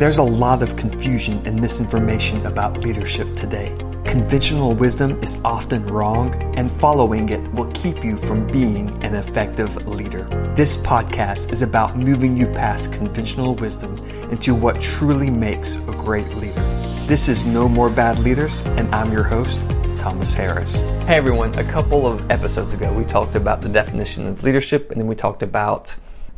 There's a lot of confusion and misinformation about leadership today. Conventional wisdom is often wrong, and following it will keep you from being an effective leader. This podcast is about moving you past conventional wisdom into what truly makes a great leader. This is No More Bad Leaders, and I'm your host, Thomas Harris. Hey everyone, a couple of episodes ago we talked about the definition of leadership, and then we talked about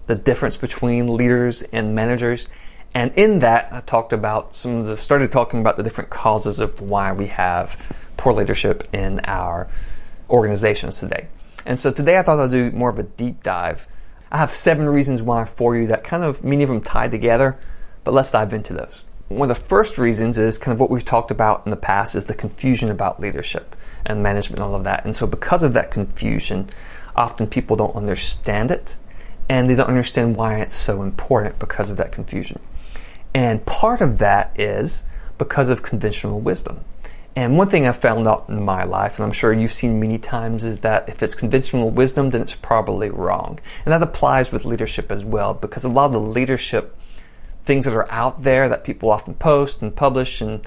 the difference between leaders and managers. And in that, I talked about some of the, started talking about the different causes of why we have poor leadership in our organizations today. And so today I thought I'd do more of a deep dive. I have seven reasons why for you that kind of, many of them tied together, but let's dive into those. One of the first reasons is kind of what we've talked about in the past is the confusion about leadership and management and all of that. And so because of that confusion, often people don't understand it and they don't understand why it's so important because of that confusion. And part of that is because of conventional wisdom. And one thing I've found out in my life, and I'm sure you've seen many times, is that if it's conventional wisdom, then it's probably wrong. And that applies with leadership as well, because a lot of the leadership things that are out there that people often post and publish and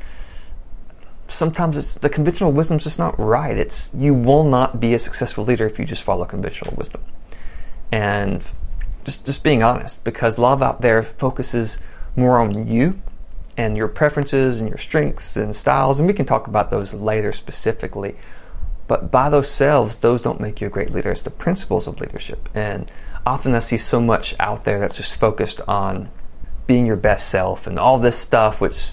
sometimes it's the conventional wisdom is just not right. It's you will not be a successful leader if you just follow conventional wisdom. And just just being honest, because love out there focuses more on you and your preferences and your strengths and styles, and we can talk about those later specifically. But by themselves, those don't make you a great leader. It's the principles of leadership. And often I see so much out there that's just focused on being your best self and all this stuff, which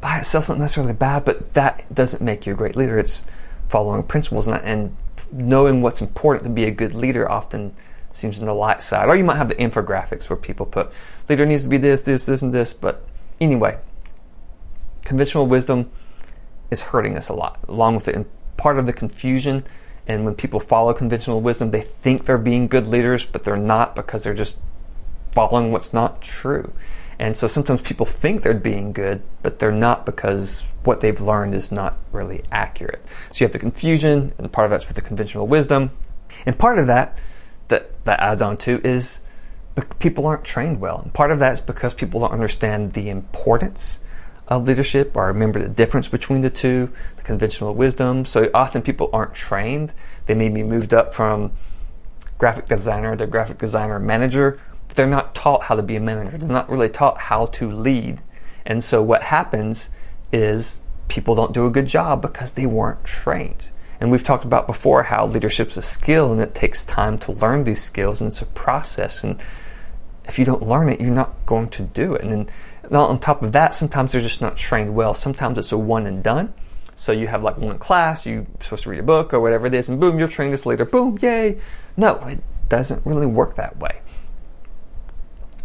by itself is not necessarily bad, but that doesn't make you a great leader. It's following principles and, and knowing what's important to be a good leader often seems on the light side. Or you might have the infographics where people put leader needs to be this, this, this, and this. But anyway, conventional wisdom is hurting us a lot, along with it. And part of the confusion, and when people follow conventional wisdom, they think they're being good leaders, but they're not because they're just following what's not true. And so sometimes people think they're being good, but they're not because what they've learned is not really accurate. So you have the confusion, and part of that's for the conventional wisdom. And part of that that adds on to is people aren't trained well. And part of that is because people don't understand the importance of leadership or remember the difference between the two, the conventional wisdom. So often people aren't trained. They may be moved up from graphic designer to graphic designer manager. But they're not taught how to be a manager. They're not really taught how to lead. And so what happens is people don't do a good job because they weren't trained. And we've talked about before how leadership's a skill and it takes time to learn these skills and it's a process. And if you don't learn it, you're not going to do it. And then on top of that, sometimes they're just not trained well. Sometimes it's a one and done. So you have like one class, you're supposed to read a book or whatever it is, and boom, you're trained this later. Boom, yay. No, it doesn't really work that way.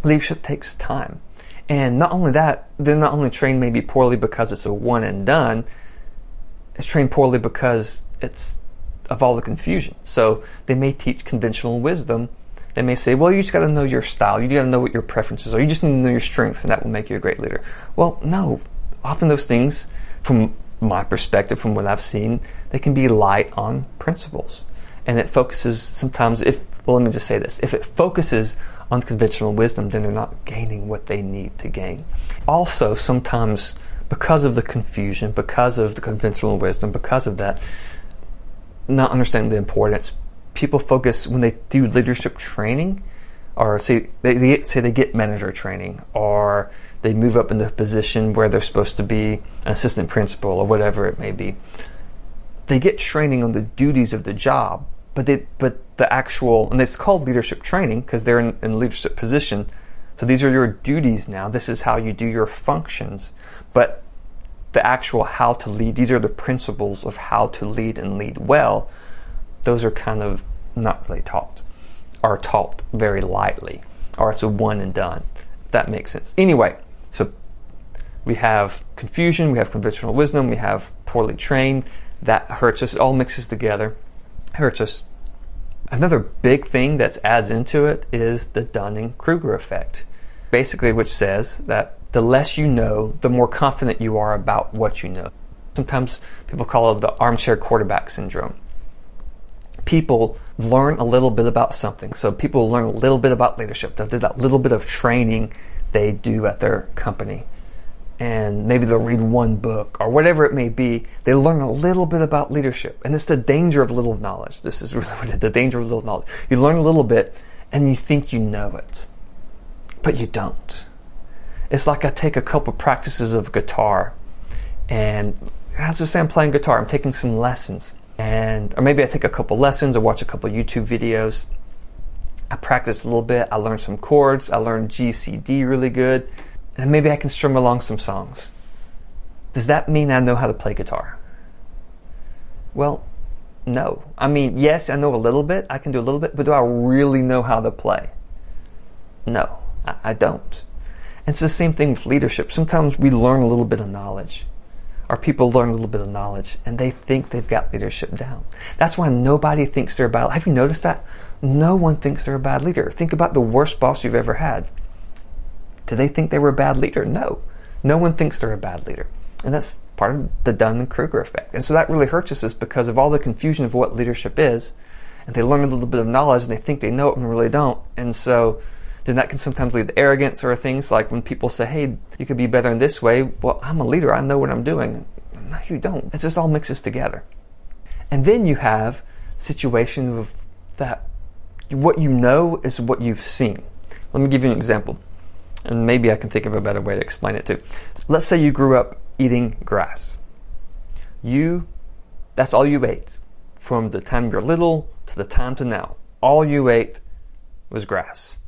Leadership takes time. And not only that, they're not only trained maybe poorly because it's a one and done, it's trained poorly because it's of all the confusion. So they may teach conventional wisdom. They may say, well, you just got to know your style. You got to know what your preferences are. You just need to know your strengths, and that will make you a great leader. Well, no. Often those things, from my perspective, from what I've seen, they can be light on principles. And it focuses sometimes, if, well, let me just say this if it focuses on conventional wisdom, then they're not gaining what they need to gain. Also, sometimes because of the confusion, because of the conventional wisdom, because of that, not understanding the importance. People focus when they do leadership training, or say they, they say they get manager training, or they move up into a position where they're supposed to be an assistant principal or whatever it may be. They get training on the duties of the job, but they, but the actual and it's called leadership training because they're in, in leadership position. So these are your duties now. This is how you do your functions. But the actual how to lead, these are the principles of how to lead and lead well, those are kind of not really taught, are taught very lightly, or it's a one and done, if that makes sense. Anyway, so we have confusion, we have conventional wisdom, we have poorly trained, that hurts us, it all mixes together, hurts us. Another big thing that adds into it is the Dunning Kruger effect, basically, which says that the less you know, the more confident you are about what you know. Sometimes people call it the armchair quarterback syndrome. People learn a little bit about something. So people learn a little bit about leadership. They do that little bit of training they do at their company. and maybe they'll read one book or whatever it may be. They learn a little bit about leadership. And it's the danger of little knowledge. This is really the danger of little knowledge. You learn a little bit and you think you know it, but you don't. It's like I take a couple practices of guitar and as I say I'm playing guitar, I'm taking some lessons. And or maybe I take a couple lessons or watch a couple YouTube videos. I practice a little bit, I learn some chords, I learn G, C, D really good and maybe I can strum along some songs. Does that mean I know how to play guitar? Well, no. I mean, yes, I know a little bit. I can do a little bit, but do I really know how to play? No, I, I don't. And it's the same thing with leadership. Sometimes we learn a little bit of knowledge. Our people learn a little bit of knowledge and they think they've got leadership down. That's why nobody thinks they're bad. Have you noticed that? No one thinks they're a bad leader. Think about the worst boss you've ever had. Do they think they were a bad leader? No. No one thinks they're a bad leader. And that's part of the Dunning-Kruger effect. And so that really hurts us because of all the confusion of what leadership is. And they learn a little bit of knowledge and they think they know it and really don't. And so then that can sometimes lead to arrogance or things like when people say, hey, you could be better in this way. Well, I'm a leader. I know what I'm doing. No, you don't. It just all mixes together. And then you have situations of that what you know is what you've seen. Let me give you an example and maybe I can think of a better way to explain it too. Let's say you grew up eating grass. You, that's all you ate from the time you're little to the time to now. All you ate was grass.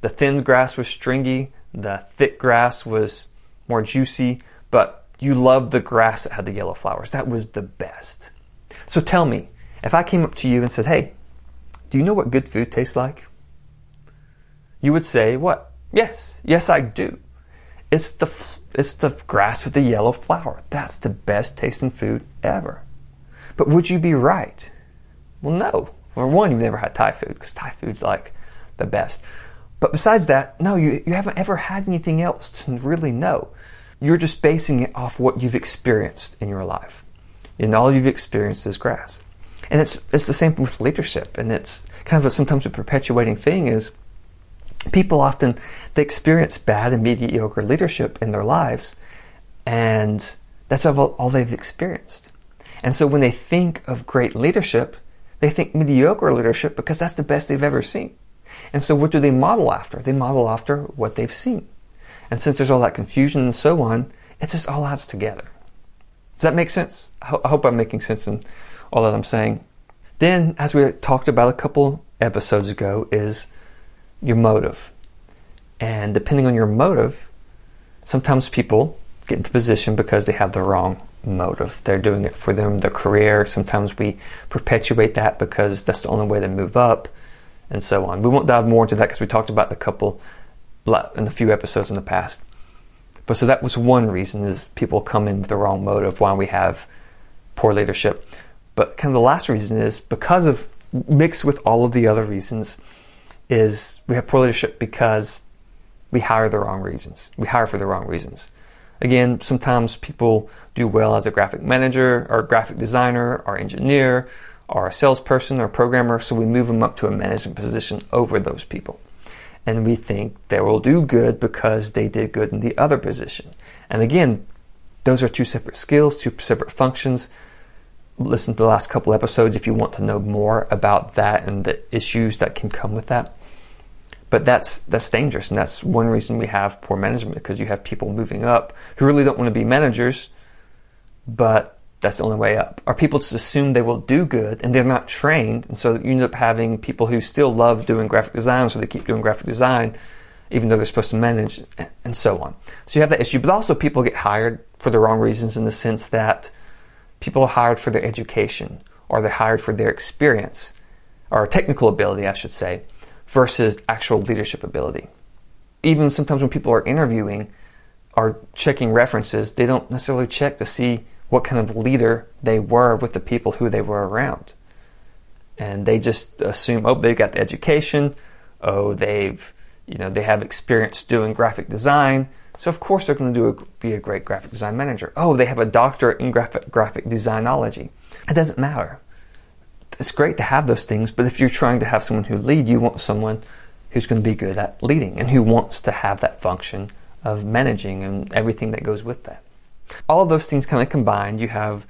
The thin grass was stringy, the thick grass was more juicy, but you loved the grass that had the yellow flowers. That was the best. So tell me, if I came up to you and said, hey, do you know what good food tastes like? You would say, what? Yes, yes, I do. It's the it's the grass with the yellow flower. That's the best tasting food ever. But would you be right? Well, no. Well, one, you've never had Thai food because Thai food's like the best. But besides that, no, you, you haven't ever had anything else to really know. You're just basing it off what you've experienced in your life. And all you've experienced is grass. And it's, it's the same with leadership. And it's kind of a, sometimes a perpetuating thing is people often they experience bad and mediocre leadership in their lives and that's all, all they've experienced and so when they think of great leadership they think mediocre leadership because that's the best they've ever seen and so what do they model after they model after what they've seen and since there's all that confusion and so on it just all adds together does that make sense i hope i'm making sense in all that i'm saying then as we talked about a couple episodes ago is your motive. And depending on your motive, sometimes people get into position because they have the wrong motive. They're doing it for them, their career. Sometimes we perpetuate that because that's the only way to move up, and so on. We won't dive more into that because we talked about the couple in a few episodes in the past. But so that was one reason is people come in with the wrong motive why we have poor leadership. But kind of the last reason is because of mixed with all of the other reasons is we have poor leadership because we hire the wrong reasons. We hire for the wrong reasons. Again, sometimes people do well as a graphic manager or graphic designer or engineer or a salesperson or a programmer, so we move them up to a management position over those people. And we think they will do good because they did good in the other position. And again, those are two separate skills, two separate functions. Listen to the last couple episodes if you want to know more about that and the issues that can come with that. But that's that's dangerous, and that's one reason we have poor management because you have people moving up who really don't want to be managers, but that's the only way up. Or people just assume they will do good and they're not trained, and so you end up having people who still love doing graphic design, so they keep doing graphic design, even though they're supposed to manage, and so on. So you have that issue, but also people get hired for the wrong reasons in the sense that people are hired for their education or they're hired for their experience or technical ability, I should say versus actual leadership ability. Even sometimes when people are interviewing are checking references, they don't necessarily check to see what kind of leader they were with the people who they were around. And they just assume, oh, they've got the education, oh, they've, you know, they have experience doing graphic design, so of course they're going to do a, be a great graphic design manager. Oh, they have a doctorate in graphic graphic designology. It doesn't matter it's great to have those things, but if you're trying to have someone who lead, you want someone who's going to be good at leading and who wants to have that function of managing and everything that goes with that. All of those things kind of combined, you have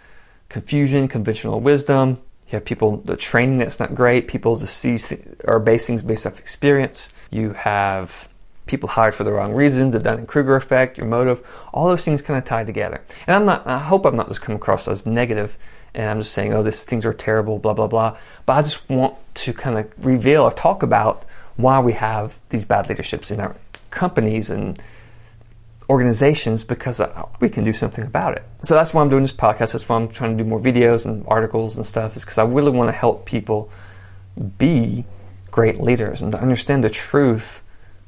confusion, conventional wisdom, you have people, the training that's not great, people just see, are basing things based off experience. You have people hired for the wrong reasons, the Dunning-Kruger effect, your motive, all those things kind of tie together. And I'm not, I hope I'm not just coming across as negative and I'm just saying, oh, these things are terrible, blah, blah, blah. But I just want to kind of reveal or talk about why we have these bad leaderships in our companies and organizations because uh, we can do something about it. So that's why I'm doing this podcast. That's why I'm trying to do more videos and articles and stuff, is because I really want to help people be great leaders and to understand the truth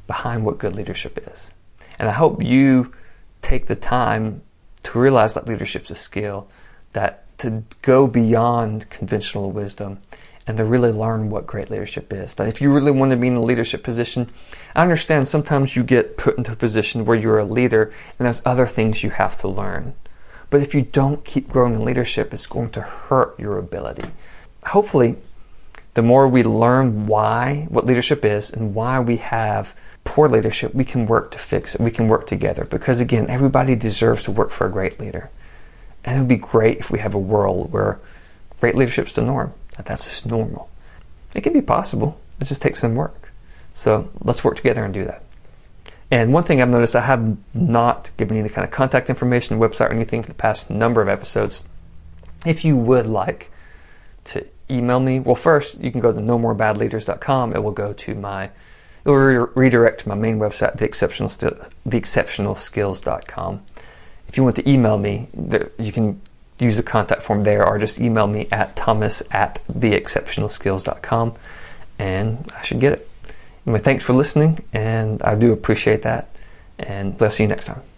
behind what good leadership is. And I hope you take the time to realize that leadership is a skill, that to go beyond conventional wisdom and to really learn what great leadership is. That if you really want to be in a leadership position, I understand sometimes you get put into a position where you're a leader and there's other things you have to learn. But if you don't keep growing in leadership, it's going to hurt your ability. Hopefully, the more we learn why, what leadership is, and why we have poor leadership, we can work to fix it. We can work together because, again, everybody deserves to work for a great leader. And it would be great if we have a world where great leadership is the norm that that's just normal. It can be possible. It just takes some work. So let's work together and do that. And one thing I've noticed, I have not given any kind of contact information, website, or anything for the past number of episodes. If you would like to email me, well, first you can go to nomorebadleaders.com. It will go to my, it will re- redirect to my main website, the exceptional, theexceptionalskills.com. If you want to email me, you can use the contact form there or just email me at thomas at theexceptionalskills.com and I should get it. Anyway, thanks for listening and I do appreciate that and I'll see you next time.